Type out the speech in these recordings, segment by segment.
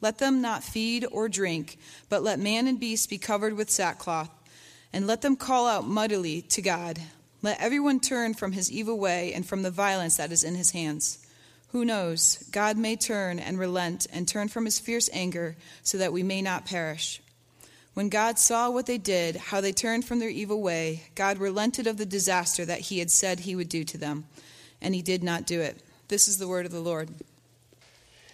let them not feed or drink, but let man and beast be covered with sackcloth, and let them call out mightily to God. Let everyone turn from his evil way and from the violence that is in his hands. Who knows? God may turn and relent and turn from his fierce anger so that we may not perish. When God saw what they did, how they turned from their evil way, God relented of the disaster that he had said he would do to them, and he did not do it. This is the word of the Lord.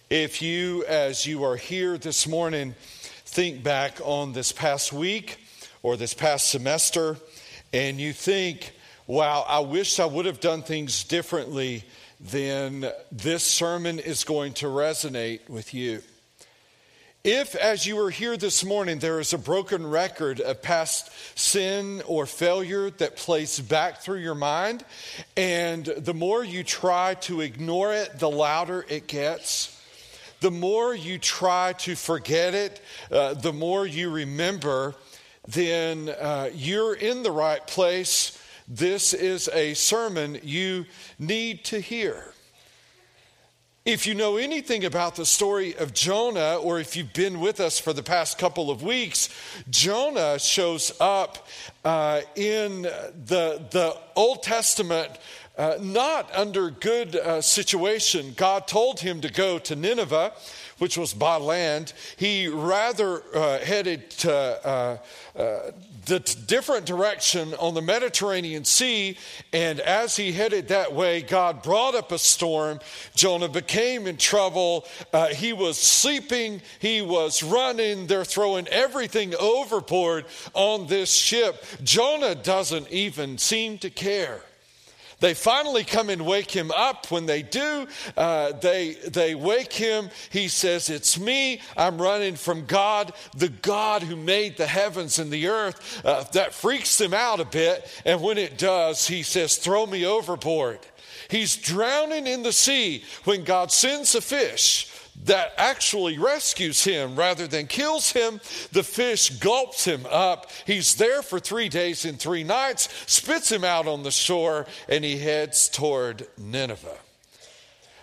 If you, as you are here this morning, think back on this past week or this past semester, and you think, wow, I wish I would have done things differently, then this sermon is going to resonate with you. If, as you are here this morning, there is a broken record of past sin or failure that plays back through your mind, and the more you try to ignore it, the louder it gets the more you try to forget it, uh, the more you remember, then uh, you're in the right place. This is a sermon you need to hear. If you know anything about the story of Jonah, or if you've been with us for the past couple of weeks, Jonah shows up uh, in the, the Old Testament uh, not under good uh, situation. God told him to go to Nineveh, which was by land. He rather uh, headed to uh, uh, the t- different direction on the Mediterranean Sea, and as he headed that way, God brought up a storm. Jonah became in trouble. He was sleeping, he was running. They're throwing everything overboard on this ship. Jonah doesn't even seem to care. They finally come and wake him up. When they do, uh, they, they wake him. He says, It's me. I'm running from God, the God who made the heavens and the earth. Uh, that freaks him out a bit. And when it does, he says, Throw me overboard. He's drowning in the sea when God sends a fish that actually rescues him rather than kills him. The fish gulps him up. He's there for three days and three nights, spits him out on the shore, and he heads toward Nineveh.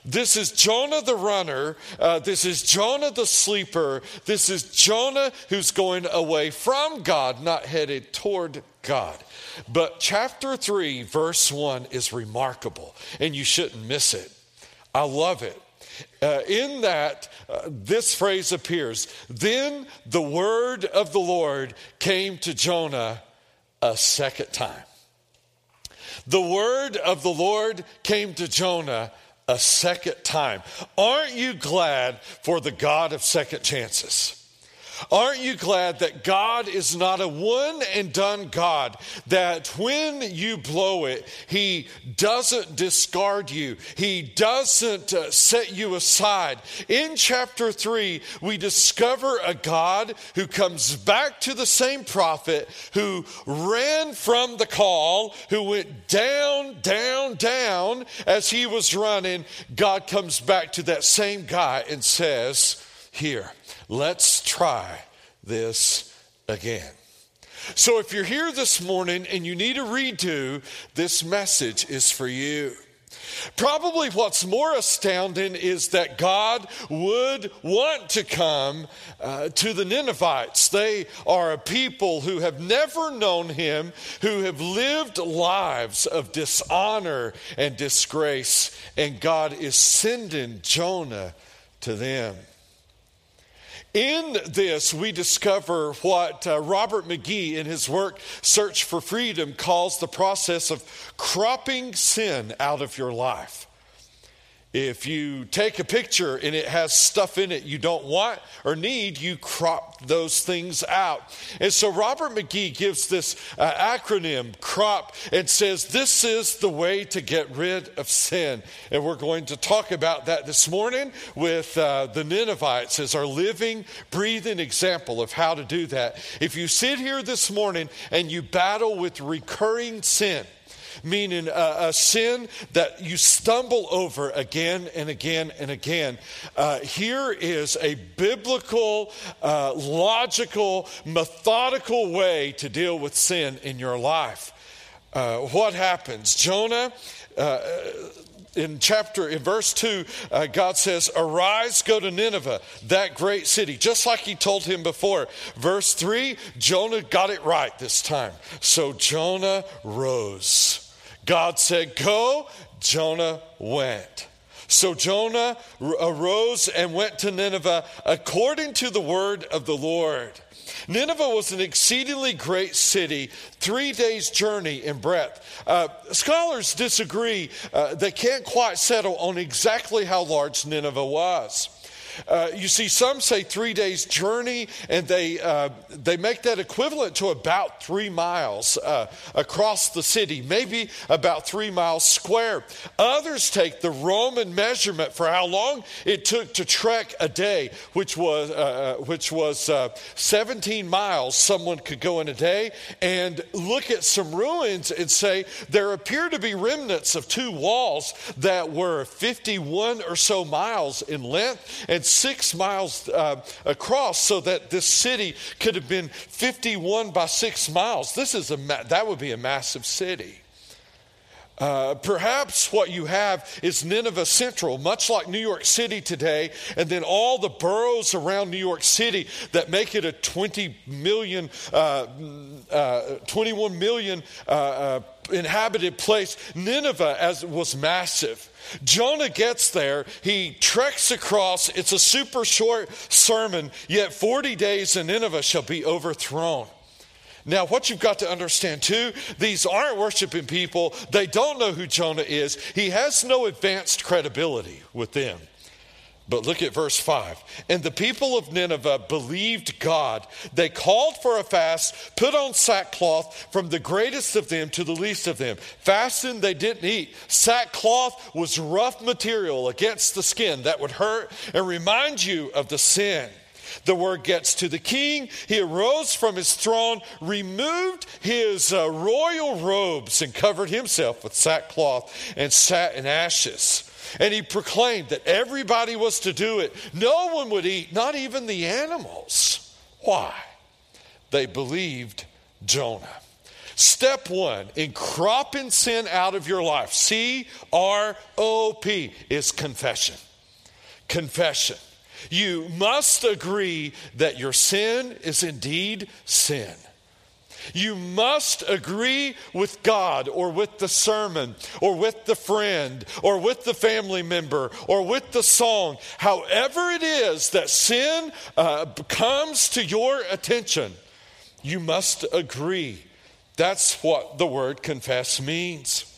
This is Jonah the runner. Uh, this is Jonah the sleeper. This is Jonah who's going away from God, not headed toward God. But chapter 3, verse 1 is remarkable, and you shouldn't miss it. I love it. Uh, in that, uh, this phrase appears Then the word of the Lord came to Jonah a second time. The word of the Lord came to Jonah a second time. Aren't you glad for the God of second chances? Aren't you glad that God is not a one and done God? That when you blow it, He doesn't discard you, He doesn't uh, set you aside. In chapter 3, we discover a God who comes back to the same prophet who ran from the call, who went down, down, down as he was running. God comes back to that same guy and says, Here Let's try this again. So, if you're here this morning and you need a redo, this message is for you. Probably what's more astounding is that God would want to come uh, to the Ninevites. They are a people who have never known Him, who have lived lives of dishonor and disgrace, and God is sending Jonah to them. In this, we discover what uh, Robert McGee, in his work Search for Freedom, calls the process of cropping sin out of your life. If you take a picture and it has stuff in it you don't want or need, you crop those things out. And so Robert McGee gives this uh, acronym, CROP, and says this is the way to get rid of sin. And we're going to talk about that this morning with uh, the Ninevites as our living, breathing example of how to do that. If you sit here this morning and you battle with recurring sin, meaning a, a, sin that you stumble over again and again and again. Uh, here is a biblical, uh, logical, methodical way to deal with sin in your life. Uh, what happens? Jonah uh, in chapter in verse 2 uh, god says arise go to nineveh that great city just like he told him before verse 3 jonah got it right this time so jonah rose God said, Go. Jonah went. So Jonah arose and went to Nineveh according to the word of the Lord. Nineveh was an exceedingly great city, three days' journey in breadth. Uh, scholars disagree. Uh, they can't quite settle on exactly how large Nineveh was. Uh, you see, some say three days' journey, and they, uh, they make that equivalent to about three miles uh, across the city, maybe about three miles square. Others take the Roman measurement for how long it took to trek a day, which was, uh, uh, which was 17 miles someone could go in a day, and look at some ruins and say there appear to be remnants of two walls that were 51 or so miles in length and six miles uh, across so that this city could have been 51 by six miles. This is a, that would be a massive city. Uh, perhaps what you have is Nineveh Central, much like New York City today, and then all the boroughs around New York City that make it a 20 million, uh, uh, 21 million uh, uh, inhabited place. Nineveh as was massive. Jonah gets there, he treks across. It's a super short sermon, yet 40 days in Nineveh shall be overthrown. Now, what you've got to understand too, these aren't worshiping people. They don't know who Jonah is. He has no advanced credibility with them. But look at verse 5. And the people of Nineveh believed God. They called for a fast, put on sackcloth from the greatest of them to the least of them. Fasting, they didn't eat. Sackcloth was rough material against the skin that would hurt and remind you of the sin. The word gets to the king. He arose from his throne, removed his uh, royal robes, and covered himself with sackcloth and sat in ashes. And he proclaimed that everybody was to do it. No one would eat, not even the animals. Why? They believed Jonah. Step one in cropping sin out of your life, C R O P, is confession. Confession. You must agree that your sin is indeed sin. You must agree with God or with the sermon or with the friend or with the family member or with the song. However, it is that sin uh, comes to your attention, you must agree. That's what the word confess means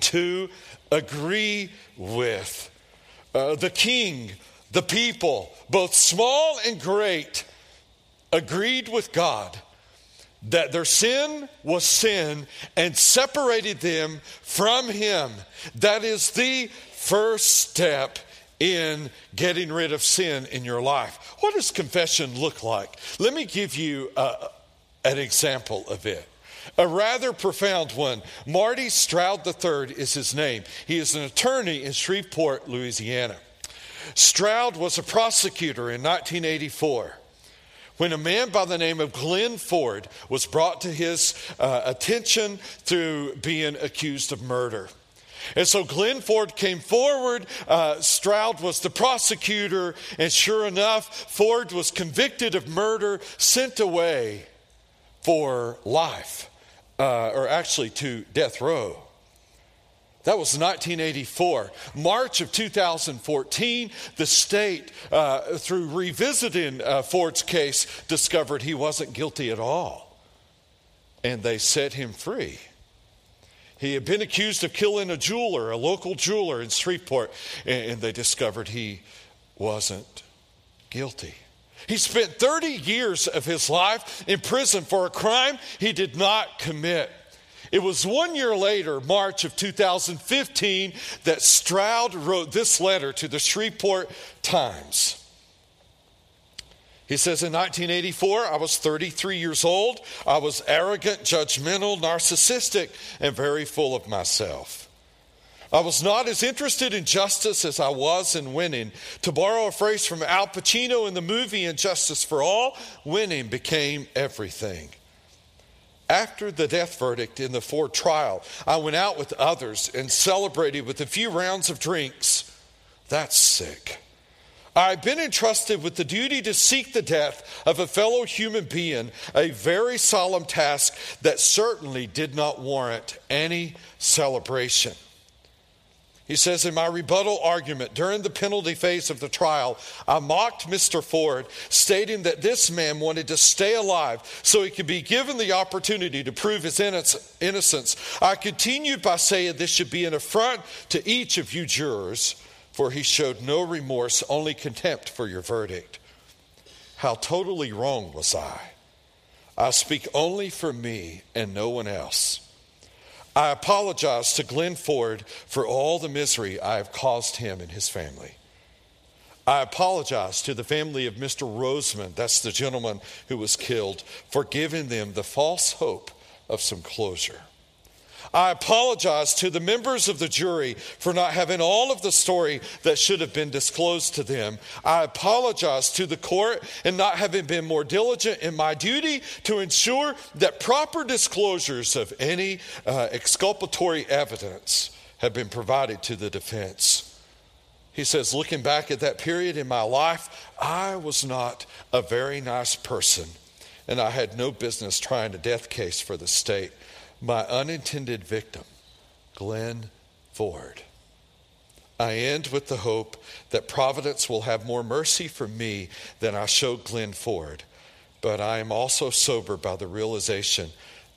to agree with. Uh, the king, the people, both small and great, agreed with God that their sin was sin and separated them from Him. That is the first step in getting rid of sin in your life. What does confession look like? Let me give you uh, an example of it. A rather profound one. Marty Stroud III is his name. He is an attorney in Shreveport, Louisiana. Stroud was a prosecutor in 1984 when a man by the name of Glenn Ford was brought to his uh, attention through being accused of murder. And so Glenn Ford came forward. Uh, Stroud was the prosecutor, and sure enough, Ford was convicted of murder, sent away for life, uh, or actually to death row. That was 1984. March of 2014, the state, uh, through revisiting uh, Ford's case, discovered he wasn't guilty at all. And they set him free. He had been accused of killing a jeweler, a local jeweler in Shreveport, and they discovered he wasn't guilty. He spent 30 years of his life in prison for a crime he did not commit. It was one year later, March of 2015, that Stroud wrote this letter to the Shreveport Times. He says, In 1984, I was 33 years old. I was arrogant, judgmental, narcissistic, and very full of myself. I was not as interested in justice as I was in winning. To borrow a phrase from Al Pacino in the movie And Justice for All, winning became everything. After the death verdict in the Ford trial, I went out with others and celebrated with a few rounds of drinks. That's sick. I've been entrusted with the duty to seek the death of a fellow human being, a very solemn task that certainly did not warrant any celebration. He says, In my rebuttal argument during the penalty phase of the trial, I mocked Mr. Ford, stating that this man wanted to stay alive so he could be given the opportunity to prove his innocence. I continued by saying this should be an affront to each of you jurors, for he showed no remorse, only contempt for your verdict. How totally wrong was I? I speak only for me and no one else. I apologize to Glenn Ford for all the misery I have caused him and his family. I apologize to the family of Mr. Rozeman, that's the gentleman who was killed, for giving them the false hope of some closure. I apologize to the members of the jury for not having all of the story that should have been disclosed to them. I apologize to the court and not having been more diligent in my duty to ensure that proper disclosures of any uh, exculpatory evidence have been provided to the defense. He says, looking back at that period in my life, I was not a very nice person, and I had no business trying a death case for the state my unintended victim, Glenn Ford. I end with the hope that Providence will have more mercy for me than I showed Glenn Ford, but I am also sober by the realization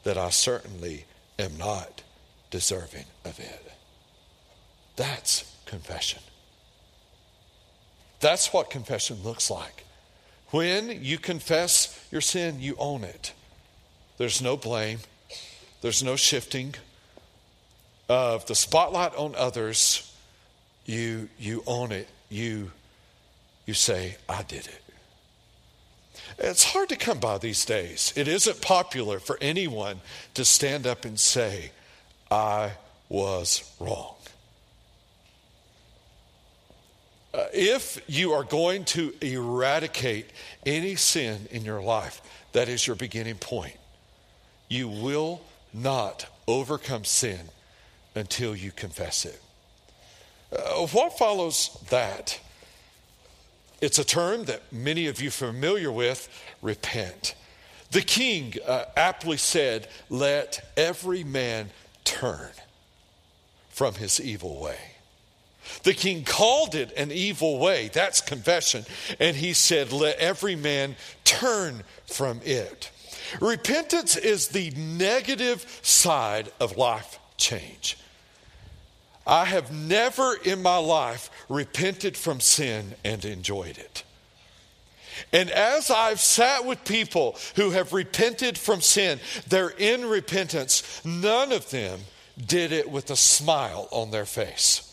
that I certainly am not deserving of it. That's confession. That's what confession looks like. When you confess your sin, you own it. There's no blame, there's no shifting of the spotlight on others. You, you own it. You, you say, I did it. It's hard to come by these days. It isn't popular for anyone to stand up and say, I was wrong. Uh, if you are going to eradicate any sin in your life, that is your beginning point. You will not overcome sin until you confess it. Uh, what follows that? It's a term that many of you familiar with repent. The king uh, aptly said, Let every man turn from his evil way. The king called it an evil way. That's confession. And he said, Let every man turn from it. Repentance is the negative side of life change. I have never in my life repented from sin and enjoyed it. And as I've sat with people who have repented from sin, they're in repentance. None of them did it with a smile on their face.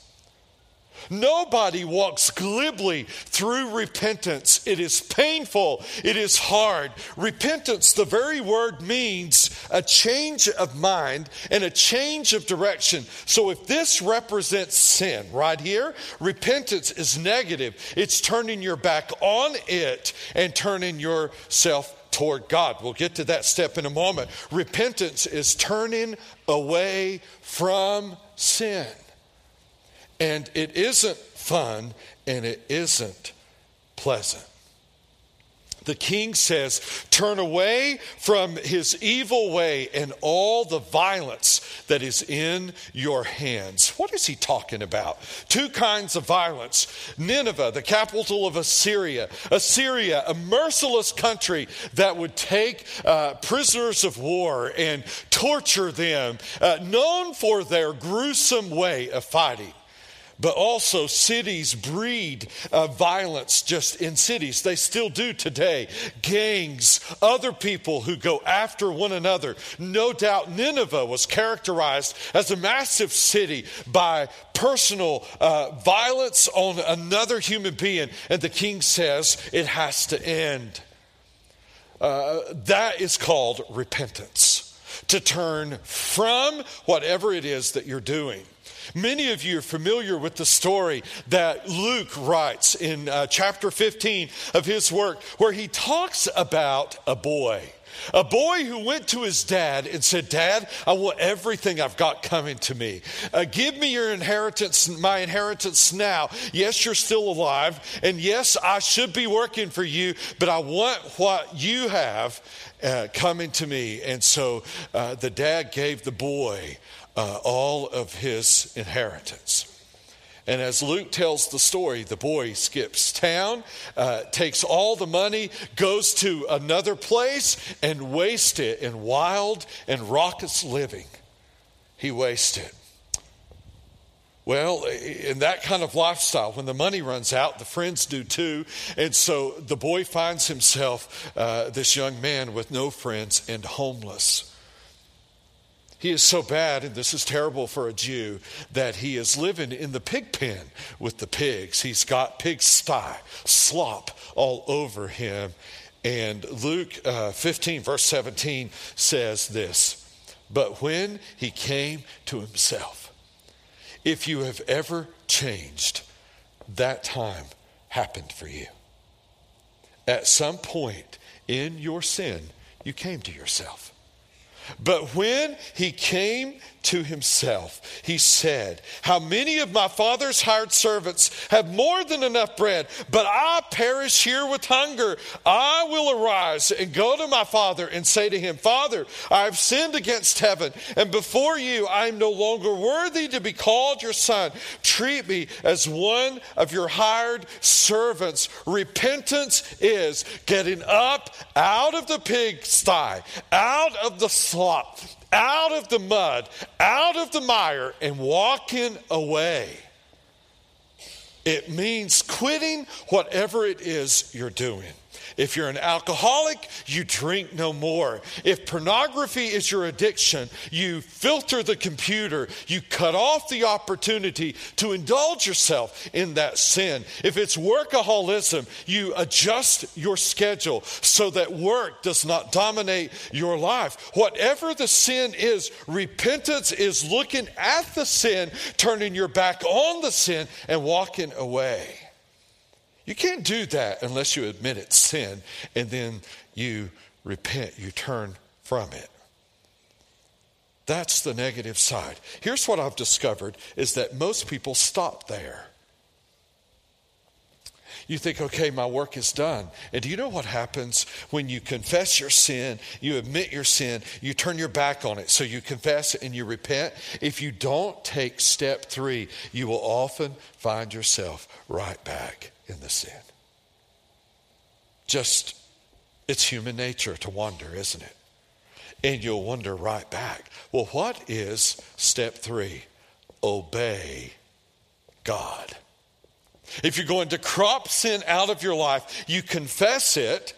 Nobody walks glibly through repentance. It is painful, it is hard. Repentance, the very word means a change of mind and a change of direction. So if this represents sin right here, repentance is negative. It's turning your back on it and turning yourself toward God. We'll get to that step in a moment. Repentance is turning away from sin. And it isn't fun and it isn't pleasant. the king says, Turn away from his evil way and all the violence that is in your hands. What is he talking about? Two kinds of violence Nineveh, the capital of Assyria, Assyria, a merciless country that would take uh, prisoners of war and torture them, uh, known for their gruesome way of fighting but also cities breed uh, violence just in cities. They still do today. Gangs, other people who go after one another. No doubt Nineveh was characterized as a massive city by personal uh, violence on another human being. And the king says it has to end. Uh, that is called repentance. To turn from whatever it is that you're doing Many of you are familiar with the story that Luke writes in uh, chapter 15 of his work, where he talks about a boy. A boy who went to his dad and said, Dad, I want everything I've got coming to me. Uh, give me your inheritance, my inheritance now. Yes, you're still alive. And yes, I should be working for you, but I want what you have uh, coming to me. And so uh, the dad gave the boy uh, all of his inheritance. And as Luke tells the story, the boy skips town, uh, takes all the money, goes to another place, and wastes it in wild and raucous living. He wastes it. Well, in that kind of lifestyle, when the money runs out, the friends do too. And so the boy finds himself, uh, this young man, with no friends and homeless. He is so bad, and this is terrible for a Jew, that he is living in the pig pen with the pigs. He's got pig sty, slop all over him. And Luke uh, 15, verse 17 says this But when he came to himself, if you have ever changed, that time happened for you. At some point in your sin, you came to yourself. But when he came to himself, he said, How many of my father's hired servants have more than enough bread, but I perish here with hunger? I will arise and go to my father and say to him, Father, I have sinned against heaven, and before you I am no longer worthy to be called your son. Treat me as one of your hired servants. Repentance is getting up out of the pigsty, out of the slop, out of the mud, out of the mire, and walking away. It means quitting whatever it is you're doing. If you're an alcoholic, you drink no more. If pornography is your addiction, you filter the computer. You cut off the opportunity to indulge yourself in that sin. If it's workaholism, you adjust your schedule so that work does not dominate your life. Whatever the sin is, repentance is looking at the sin, turning your back on the sin, and walking away. You can't do that unless you admit it's sin and then you repent, you turn from it. That's the negative side. Here's what I've discovered is that most people stop there. You think, okay, my work is done. And do you know what happens when you confess your sin, you admit your sin, you turn your back on it, so you confess and you repent? If you don't take step three, you will often find yourself right back in the sin. Just, it's human nature to wonder, isn't it? And you'll wonder right back. Well, what is step three? Obey God. If you're going to crop sin out of your life, you confess it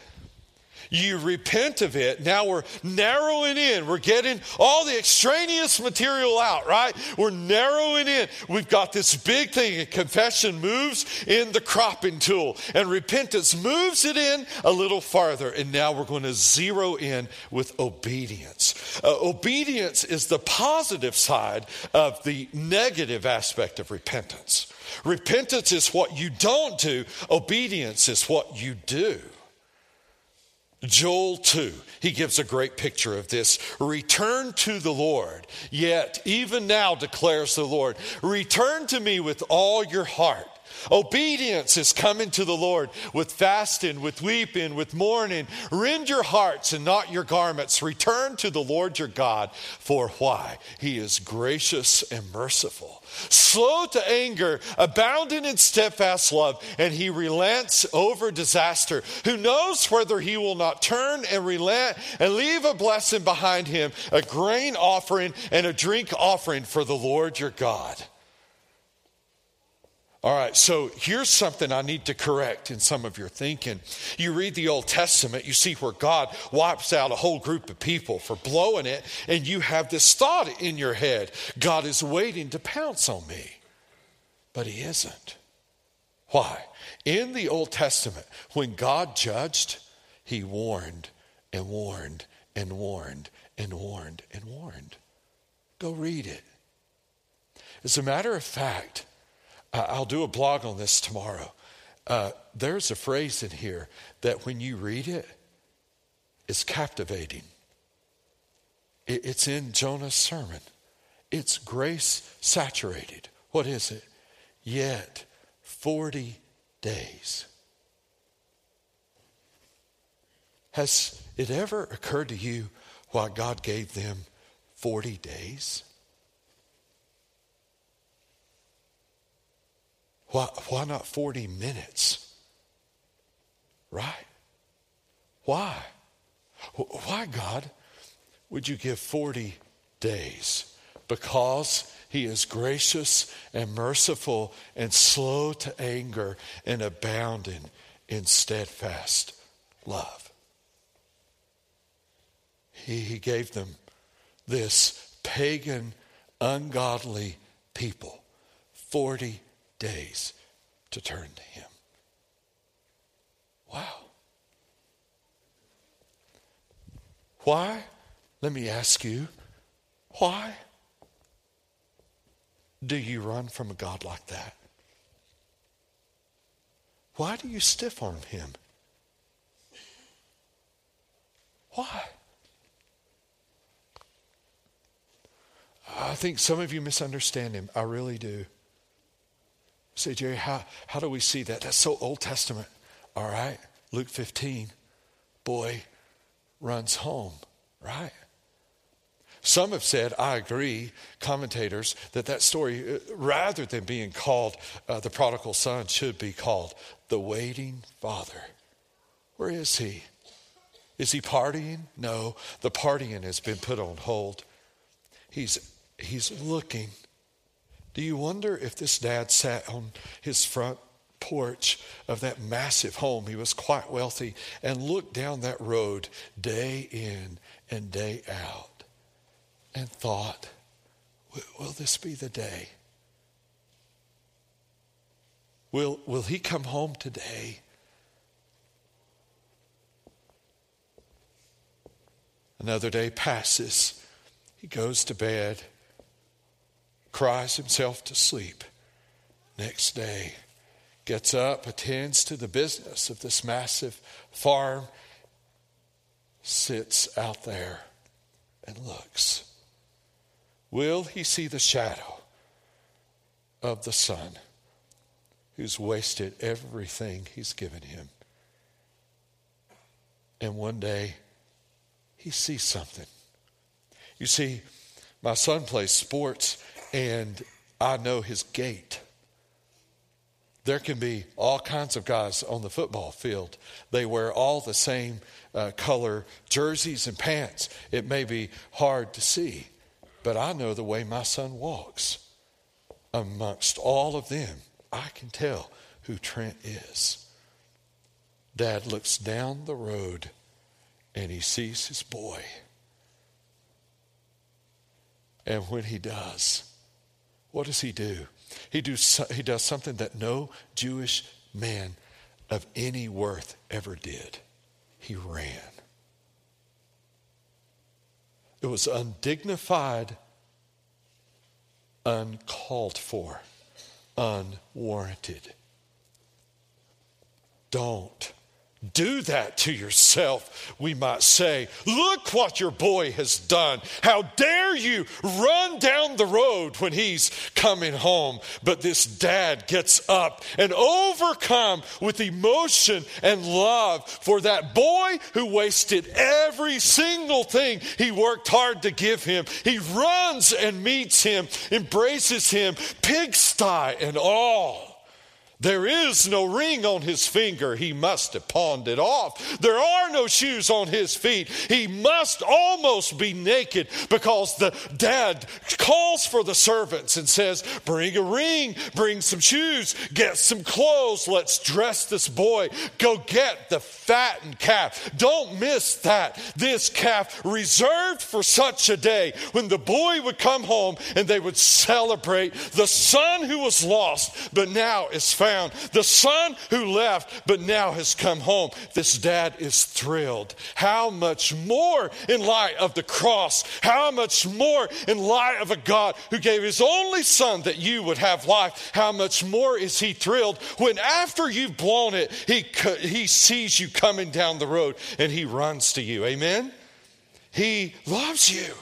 you repent of it. Now we're narrowing in. We're getting all the extraneous material out, right? We're narrowing in. We've got this big thing, and confession moves in the cropping tool, and repentance moves it in a little farther. And now we're going to zero in with obedience. Uh, obedience is the positive side of the negative aspect of repentance. Repentance is what you don't do, obedience is what you do. Joel 2, he gives a great picture of this. Return to the Lord, yet even now declares the Lord, return to me with all your heart Obedience is coming to the Lord with fasting, with weeping, with mourning. Rend your hearts and not your garments. Return to the Lord your God. For why? He is gracious and merciful, slow to anger, abounding in steadfast love, and he relents over disaster. Who knows whether he will not turn and relent and leave a blessing behind him, a grain offering and a drink offering for the Lord your God? All right, so here's something I need to correct in some of your thinking. You read the Old Testament, you see where God wipes out a whole group of people for blowing it, and you have this thought in your head God is waiting to pounce on me. But He isn't. Why? In the Old Testament, when God judged, He warned and warned and warned and warned and warned. Go read it. As a matter of fact, I'll do a blog on this tomorrow. Uh, there's a phrase in here that when you read it, it's captivating. It, it's in Jonah's sermon. It's grace saturated. What is it? Yet 40 days. Has it ever occurred to you why God gave them 40 days? Why, why not 40 minutes? Right? Why? Why, God, would you give 40 days? Because he is gracious and merciful and slow to anger and abounding in steadfast love. He, he gave them this pagan, ungodly people 40 days to turn to Him. Wow. Why? Let me ask you, why do you run from a God like that? Why do you stiff arm Him? Why? I think some of you misunderstand Him. I really do. Say, Jerry, how, how do we see that? That's so Old Testament. All right, Luke 15, boy runs home, right? Some have said, I agree, commentators, that that story, uh, rather than being called uh, the prodigal son, should be called the waiting father. Where is he? Is he partying? No, the partying has been put on hold. He's, he's looking do you wonder if this dad sat on his front porch of that massive home? He was quite wealthy and looked down that road day in and day out and thought, will this be the day? Will, will he come home today? Another day passes. He goes to bed cries himself to sleep. Next day, gets up, attends to the business of this massive farm, sits out there and looks. Will he see the shadow of the son who's wasted everything he's given him? And one day, he sees something. You see, my son plays sports, and I know his gait. There can be all kinds of guys on the football field. They wear all the same uh, color jerseys and pants. It may be hard to see, but I know the way my son walks. Amongst all of them, I can tell who Trent is. Dad looks down the road and he sees his boy. And when he does, what does he do? He, do, he does something that no Jewish man of any worth ever did. He ran. It was undignified, uncalled for, unwarranted. Don't do that to yourself, we might say. Look what your boy has done. How dare you run down the road when he's coming home? But this dad gets up and overcome with emotion and love for that boy who wasted every single thing he worked hard to give him. He runs and meets him, embraces him, pigsty and all. There is no ring on his finger. He must have pawned it off. There are no shoes on his feet. He must almost be naked because the dad calls for the servants and says, Bring a ring, bring some shoes, get some clothes. Let's dress this boy. Go get the fattened calf. Don't miss that. This calf reserved for such a day when the boy would come home and they would celebrate the son who was lost but now is found found, the son who left but now has come home. This dad is thrilled. How much more in light of the cross, how much more in light of a God who gave his only son that you would have life, how much more is he thrilled when after you've blown it, he, he sees you coming down the road and he runs to you. Amen? He loves you.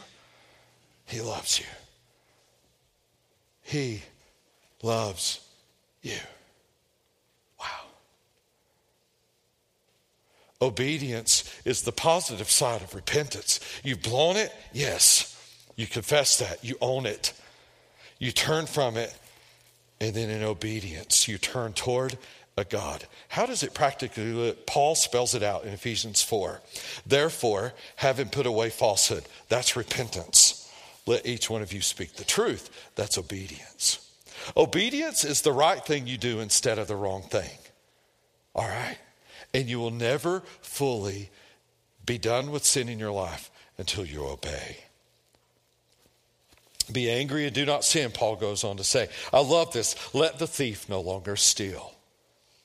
He loves you. He loves you. Obedience is the positive side of repentance. You've blown it? Yes. You confess that. You own it. You turn from it. And then in obedience, you turn toward a God. How does it practically look? Paul spells it out in Ephesians 4. Therefore, having put away falsehood, that's repentance. Let each one of you speak the truth. That's obedience. Obedience is the right thing you do instead of the wrong thing. All right? And you will never fully be done with sin in your life until you obey. Be angry and do not sin, Paul goes on to say. I love this. Let the thief no longer steal.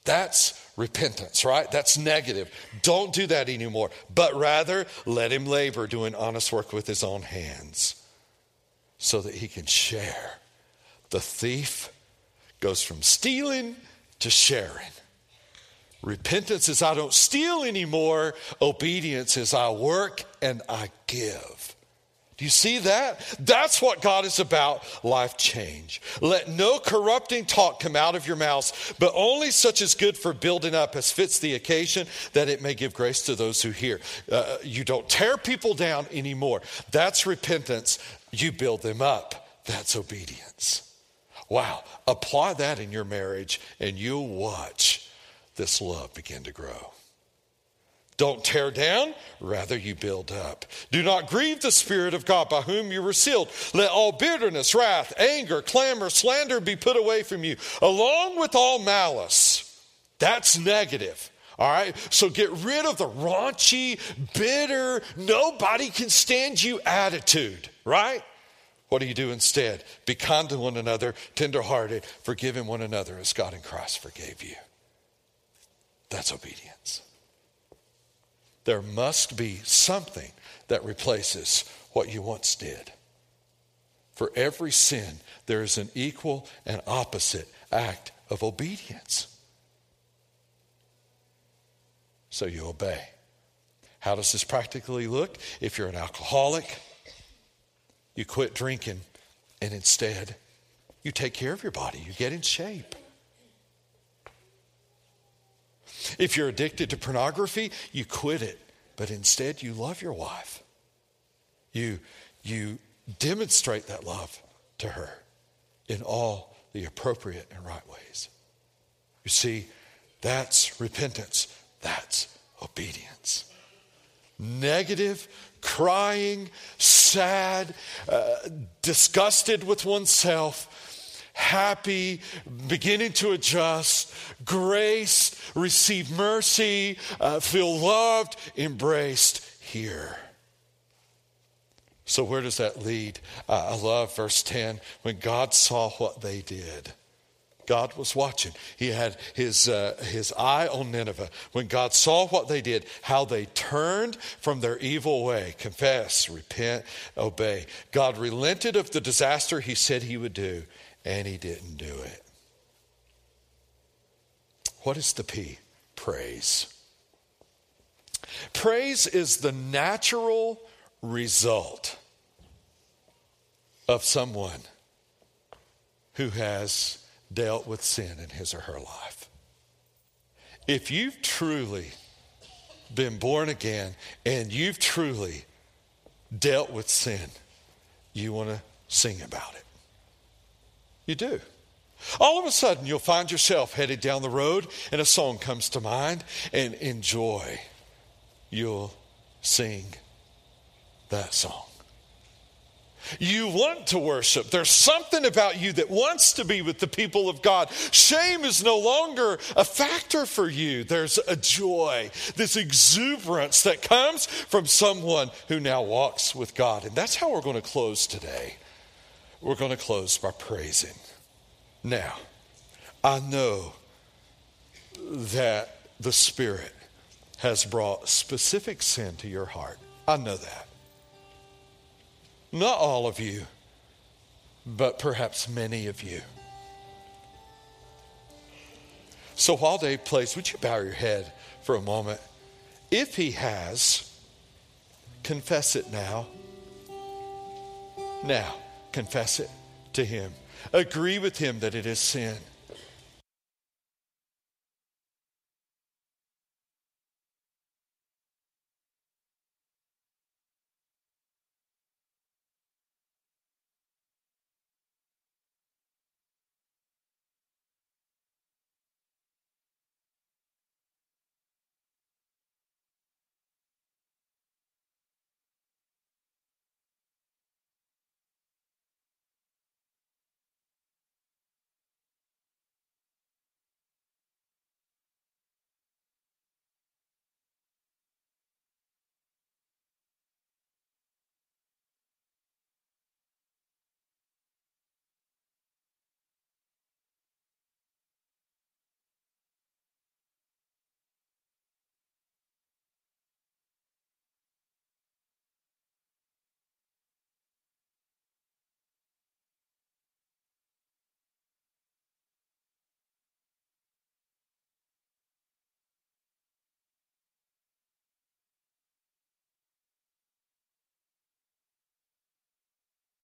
That's repentance, right? That's negative. Don't do that anymore, but rather let him labor doing honest work with his own hands so that he can share. The thief goes from stealing to sharing. Repentance is I don't steal anymore. Obedience is I work and I give. Do you see that? That's what God is about life change. Let no corrupting talk come out of your mouths, but only such as good for building up as fits the occasion, that it may give grace to those who hear. Uh, you don't tear people down anymore. That's repentance. You build them up. That's obedience. Wow. Apply that in your marriage, and you'll watch this love begin to grow. Don't tear down, rather you build up. Do not grieve the Spirit of God by whom you were sealed. Let all bitterness, wrath, anger, clamor, slander be put away from you, along with all malice. That's negative. All right? So get rid of the raunchy, bitter, nobody can stand you attitude, right? What do you do instead? Be kind to one another, tenderhearted, forgiving one another as God in Christ forgave you. That's obedience. There must be something that replaces what you once did. For every sin, there is an equal and opposite act of obedience. So you obey. How does this practically look? If you're an alcoholic, you quit drinking and instead you take care of your body, you get in shape. If you're addicted to pornography, you quit it, but instead you love your wife. You, you demonstrate that love to her in all the appropriate and right ways. You see, that's repentance, that's obedience. Negative, crying, sad, uh, disgusted with oneself happy, beginning to adjust, grace, receive mercy, uh, feel loved, embraced here. So, where does that lead? Uh, I love verse 10 when God saw what they did. God was watching. He had his, uh, his eye on Nineveh. When God saw what they did, how they turned from their evil way, confess, repent, obey. God relented of the disaster he said he would do, and he didn't do it. What is the P? Praise. Praise is the natural result of someone who has dealt with sin in his or her life. If you've truly been born again and you've truly dealt with sin, you want to sing about it. You do. All of a sudden, you'll find yourself headed down the road and a song comes to mind, and in joy, you'll sing that song. You want to worship. There's something about you that wants to be with the people of God. Shame is no longer a factor for you. There's a joy, this exuberance that comes from someone who now walks with God. And that's how we're going to close today. We're going to close by praising. Now, I know that the Spirit has brought specific sin to your heart. I know that. Not all of you, but perhaps many of you. So while Dave plays, would you bow your head for a moment? If he has, confess it now. Now, confess it to him. Agree with him that it is sin.